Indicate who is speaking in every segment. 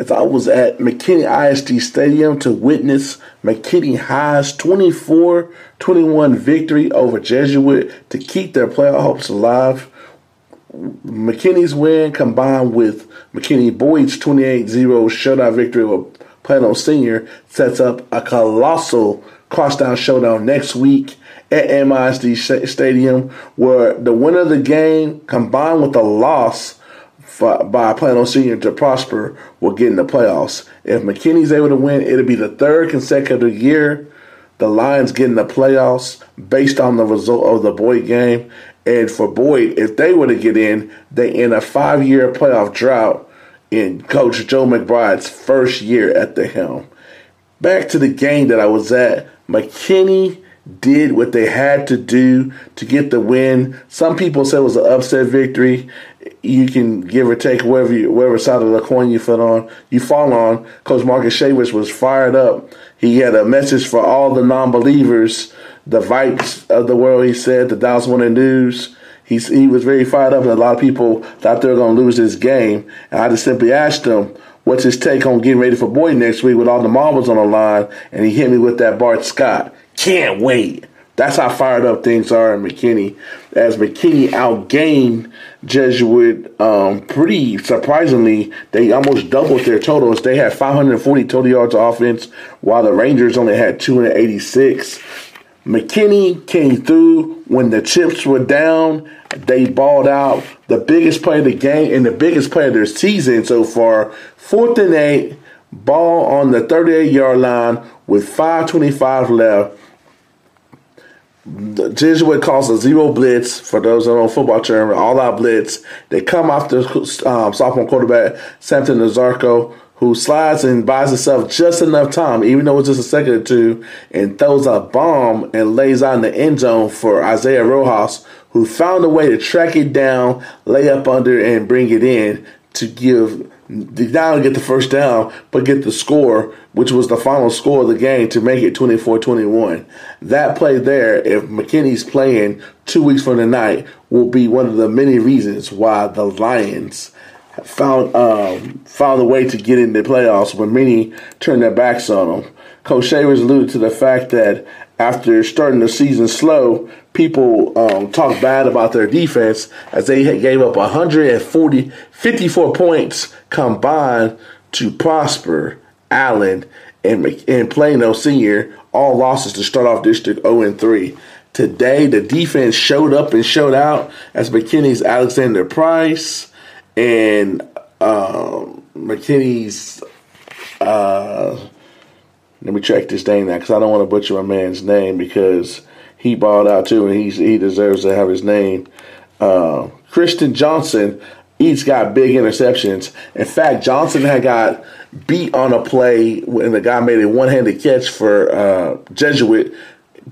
Speaker 1: As I was at McKinney ISD Stadium to witness McKinney High's 24 21 victory over Jesuit to keep their playoff hopes alive. McKinney's win combined with McKinney Boyd's 28 0 shutout victory over Plano Senior sets up a colossal crosstown showdown next week at MISD Stadium, where the winner of the game combined with the loss by Plano Senior to Prosper will get in the playoffs. If McKinney's able to win, it'll be the third consecutive year the Lions get in the playoffs based on the result of the Boyd game. And for Boyd, if they were to get in, they in a five year playoff drought in Coach Joe McBride's first year at the helm. Back to the game that I was at, McKinney did what they had to do to get the win. Some people said it was an upset victory. You can give or take whatever you, wherever side of the coin you fall on. You fall on. Coach Marcus Shavers was fired up. He had a message for all the non-believers, the Vikes of the world. He said the Dallas Morning News. He he was very fired up, and a lot of people thought they were going to lose this game. And I just simply asked him, "What's his take on getting ready for Boyd next week with all the marbles on the line?" And he hit me with that Bart Scott. Can't wait. That's how fired up things are in McKinney. As McKinney outgained Jesuit um, pretty surprisingly, they almost doubled their totals. They had 540 total yards of offense, while the Rangers only had 286. McKinney came through when the chips were down. They balled out. The biggest play of the game and the biggest play of their season so far. Fourth and eight, ball on the 38 yard line with 5.25 left Jesuit calls a zero blitz for those that know football term, all out blitz. They come the um, sophomore quarterback Samson Nazarko, who slides and buys himself just enough time, even though it's just a second or two, and throws a bomb and lays out in the end zone for Isaiah Rojas, who found a way to track it down, lay up under, and bring it in to give not only get the first down, but get the score, which was the final score of the game to make it 24-21. That play there, if McKinney's playing two weeks from tonight, will be one of the many reasons why the Lions found um, found a way to get in the playoffs when many turned their backs on them. Coach was alluded to the fact that after starting the season slow, people um, talk bad about their defense as they gave up 140, 54 points combined to Prosper, Allen, and, and Plano Senior, all losses to start off District 0 and 3. Today, the defense showed up and showed out as McKinney's Alexander Price and um, McKinney's. Uh, let me check this name now because I don't want to butcher my man's name because he balled out too and he's, he deserves to have his name. Uh, Christian Johnson each got big interceptions. In fact, Johnson had got beat on a play when the guy made a one-handed catch for uh, Jesuit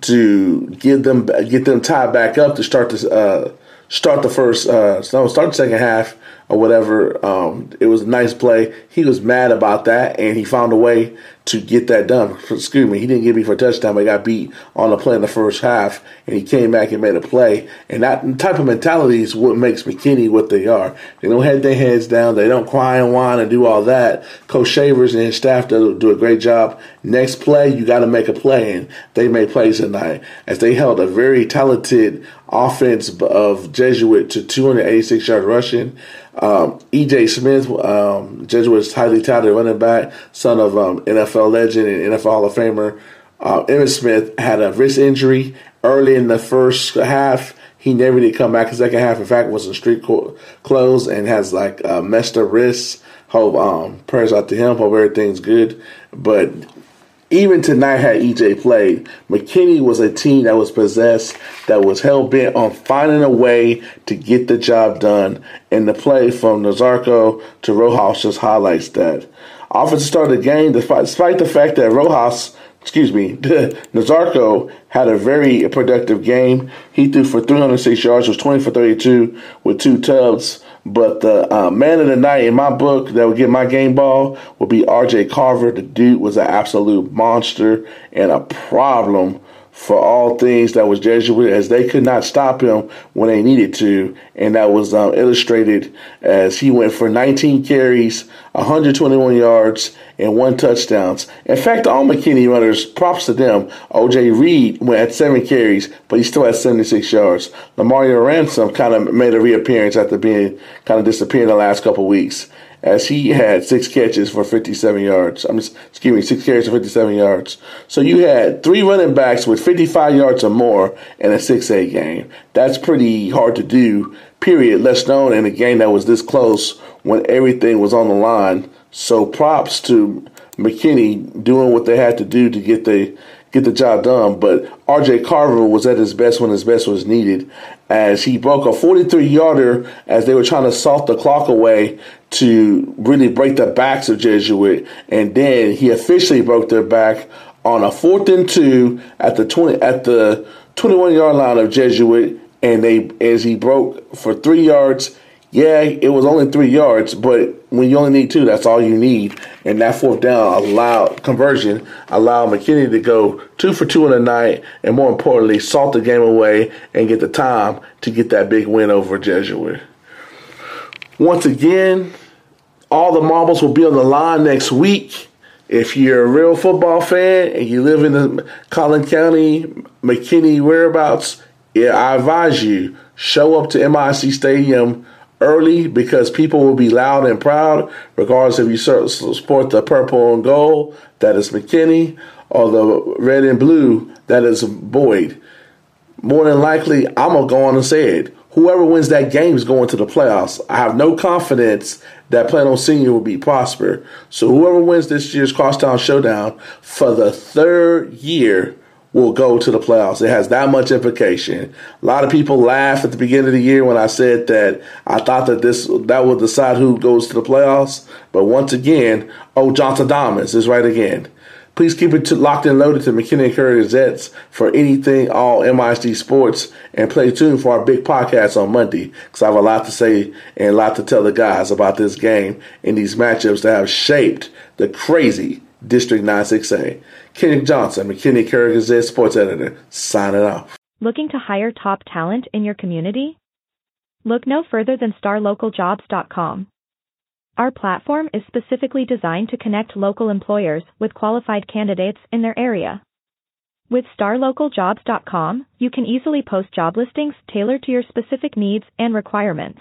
Speaker 1: to get them get them tied back up to start this uh, start the first uh, no start the second half or whatever. Um, it was a nice play. He was mad about that, and he found a way to get that done. Excuse me, he didn't get me for a touchdown, but got beat on a play in the first half, and he came back and made a play. And that type of mentality is what makes McKinney what they are. They don't have their heads down. They don't cry and whine and do all that. Coach Shavers and his staff do, do a great job. Next play, you got to make a play, and they made plays tonight as they held a very talented offense of Jesuit to 286 yards rushing. Um, EJ Smith, um, highly touted running back, son of um, NFL legend and NFL Hall of Famer. Uh, Emmitt Smith had a wrist injury early in the first half. He never did come back the second half. In fact, was in street clothes and has like uh, messed up wrists. Hope um, prayers out to him. Hope everything's good. But even tonight, had EJ played, McKinney was a team that was possessed, that was hell bent on finding a way to get the job done. And the play from Nazarko to Rojas just highlights that. Offensive start of the game, despite, despite the fact that Rojas, excuse me, Nazarko had a very productive game. He threw for 306 yards, was 20 for 32 with two tubs. But the uh, man of the night in my book that would get my game ball would be R.J. Carver. The dude was an absolute monster and a problem for all things that was Jesuit, as they could not stop him when they needed to. And that was um, illustrated as he went for 19 carries, 121 yards, and one touchdowns. In fact, all McKinney runners, props to them. OJ Reed went at seven carries, but he still had 76 yards. Lamario Ransom kind of made a reappearance after being kind of disappearing the last couple weeks as he had six catches for 57 yards. I'm just, excuse me, six carries for 57 yards. So you had three running backs with 55 yards or more in a 6A game. That's pretty hard to do, period, less known in a game that was this close when everything was on the line. So props to McKinney doing what they had to do to get the get the job done. But RJ Carver was at his best when his best was needed as he broke a 43 yarder as they were trying to salt the clock away to really break the backs of Jesuit. And then he officially broke their back on a fourth and two at the 20 at the 21 yard line of Jesuit. And they as he broke for three yards yeah, it was only three yards, but when you only need two, that's all you need. And that fourth down allowed conversion allowed McKinney to go two for two in the night, and more importantly, salt the game away and get the time to get that big win over Jesuit. Once again, all the marbles will be on the line next week. If you're a real football fan and you live in the Collin County, McKinney whereabouts, yeah, I advise you show up to MIC Stadium early because people will be loud and proud, regardless if you support the purple and gold, that is McKinney, or the red and blue, that is Boyd. More than likely, I'm going to go on and say it. Whoever wins that game is going to the playoffs. I have no confidence that Plano Senior will be Prosper. So whoever wins this year's Crosstown Showdown for the third year will go to the playoffs. It has that much implication. A lot of people laughed at the beginning of the year when I said that I thought that this that would decide who goes to the playoffs. But once again, oh Johnson Thomas is right again. Please keep it locked and loaded to McKinney Courier Gazettes for anything all MISD sports and play tuned for our big podcast on Monday because I have a lot to say and a lot to tell the guys about this game and these matchups that have shaped the crazy District 96A. Kenny Johnson, McKinney Courier Gazette sports editor, signing off.
Speaker 2: Looking to hire top talent in your community? Look no further than starlocaljobs.com. Our platform is specifically designed to connect local employers with qualified candidates in their area. With starlocaljobs.com, you can easily post job listings tailored to your specific needs and requirements.